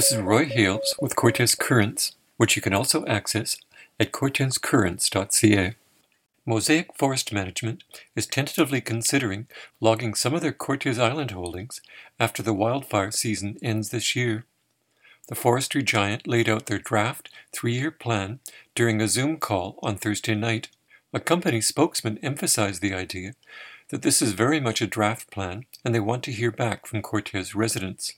This is Roy Hales with Cortes Currents, which you can also access at cortescurrents.ca. Mosaic Forest Management is tentatively considering logging some of their Cortes Island holdings after the wildfire season ends this year. The forestry giant laid out their draft three year plan during a Zoom call on Thursday night. A company spokesman emphasized the idea that this is very much a draft plan and they want to hear back from Cortes residents.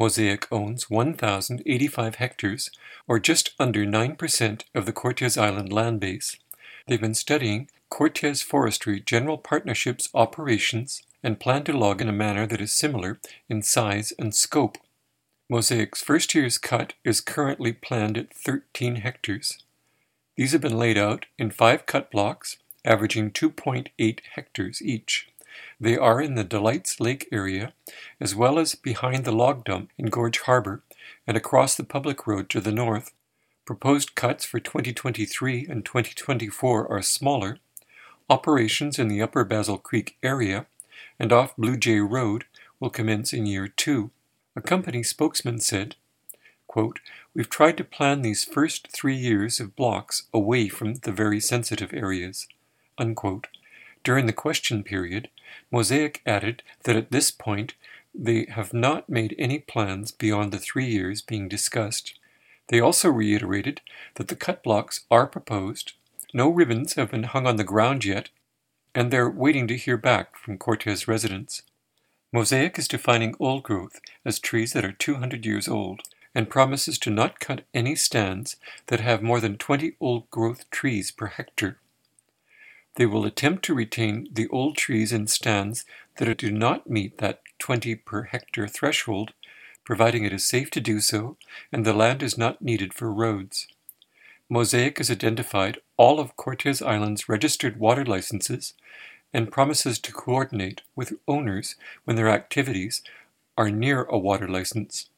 Mosaic owns 1,085 hectares, or just under 9% of the Cortes Island land base. They've been studying Cortes Forestry General Partnership's operations and plan to log in a manner that is similar in size and scope. Mosaic's first year's cut is currently planned at 13 hectares. These have been laid out in five cut blocks, averaging 2.8 hectares each. They are in the Delights Lake area, as well as behind the log dump in Gorge Harbor and across the public road to the north. Proposed cuts for 2023 and 2024 are smaller. Operations in the Upper Basil Creek area and off Blue Jay Road will commence in year two. A company spokesman said, quote, We've tried to plan these first three years of blocks away from the very sensitive areas. Unquote. During the question period, Mosaic added that at this point they have not made any plans beyond the three years being discussed. They also reiterated that the cut blocks are proposed, no ribbons have been hung on the ground yet, and they're waiting to hear back from Cortes residents. Mosaic is defining old growth as trees that are 200 years old and promises to not cut any stands that have more than 20 old growth trees per hectare. They will attempt to retain the old trees and stands that do not meet that 20 per hectare threshold, providing it is safe to do so and the land is not needed for roads. Mosaic has identified all of Cortes Island's registered water licenses and promises to coordinate with owners when their activities are near a water license.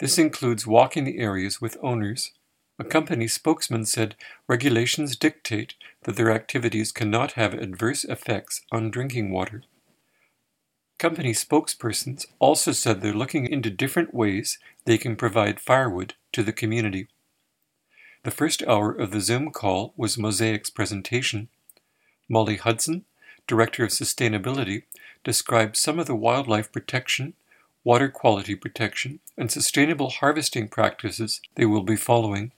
This includes walking the areas with owners a company spokesman said regulations dictate that their activities cannot have adverse effects on drinking water. Company spokespersons also said they're looking into different ways they can provide firewood to the community. The first hour of the Zoom call was Mosaic's presentation. Molly Hudson, Director of Sustainability, described some of the wildlife protection, water quality protection, and sustainable harvesting practices they will be following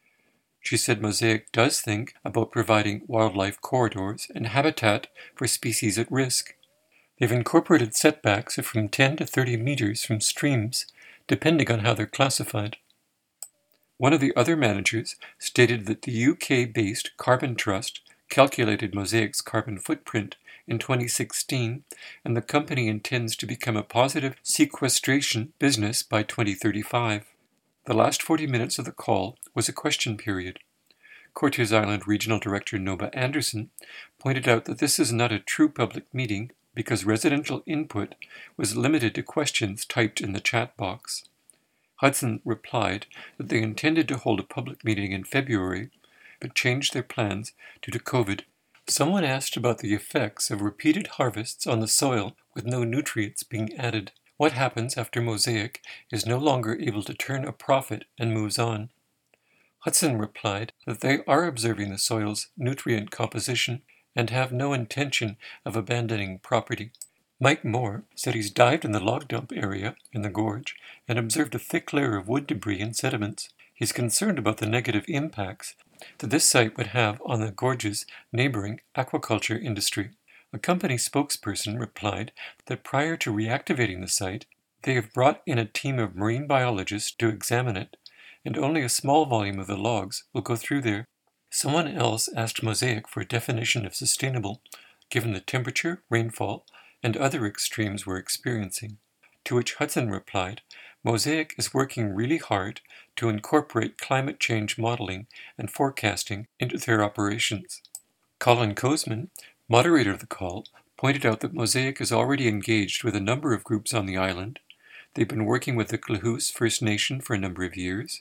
she said Mosaic does think about providing wildlife corridors and habitat for species at risk. They've incorporated setbacks of from 10 to 30 meters from streams, depending on how they're classified. One of the other managers stated that the UK based Carbon Trust calculated Mosaic's carbon footprint in 2016, and the company intends to become a positive sequestration business by 2035. The last 40 minutes of the call was a question period. Cortes Island Regional Director Noba Anderson pointed out that this is not a true public meeting because residential input was limited to questions typed in the chat box. Hudson replied that they intended to hold a public meeting in February, but changed their plans due to COVID. Someone asked about the effects of repeated harvests on the soil with no nutrients being added. What happens after Mosaic is no longer able to turn a profit and moves on? Hudson replied that they are observing the soil's nutrient composition and have no intention of abandoning property. Mike Moore said he's dived in the log dump area in the gorge and observed a thick layer of wood debris and sediments. He's concerned about the negative impacts that this site would have on the gorge's neighboring aquaculture industry. A company spokesperson replied that prior to reactivating the site, they have brought in a team of marine biologists to examine it, and only a small volume of the logs will go through there. Someone else asked Mosaic for a definition of sustainable, given the temperature, rainfall, and other extremes we're experiencing. To which Hudson replied, Mosaic is working really hard to incorporate climate change modeling and forecasting into their operations. Colin Kozeman, Moderator of the call pointed out that Mosaic is already engaged with a number of groups on the island. They've been working with the Klahoose First Nation for a number of years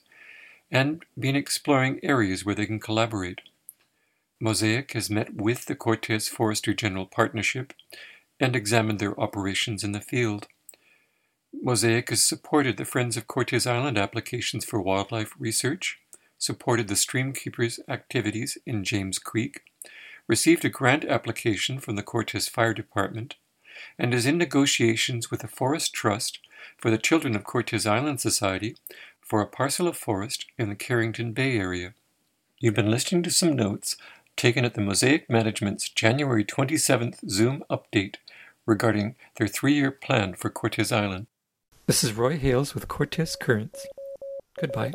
and been exploring areas where they can collaborate. Mosaic has met with the Cortes Forestry General Partnership and examined their operations in the field. Mosaic has supported the Friends of Cortes Island applications for wildlife research, supported the Streamkeepers activities in James Creek, received a grant application from the Cortes Fire Department, and is in negotiations with the Forest Trust for the Children of Cortes Island Society for a parcel of forest in the Carrington Bay area. You've been listening to some notes taken at the Mosaic Management's January 27th Zoom update regarding their three year plan for Cortes Island. This is Roy Hales with Cortes Currents. Goodbye.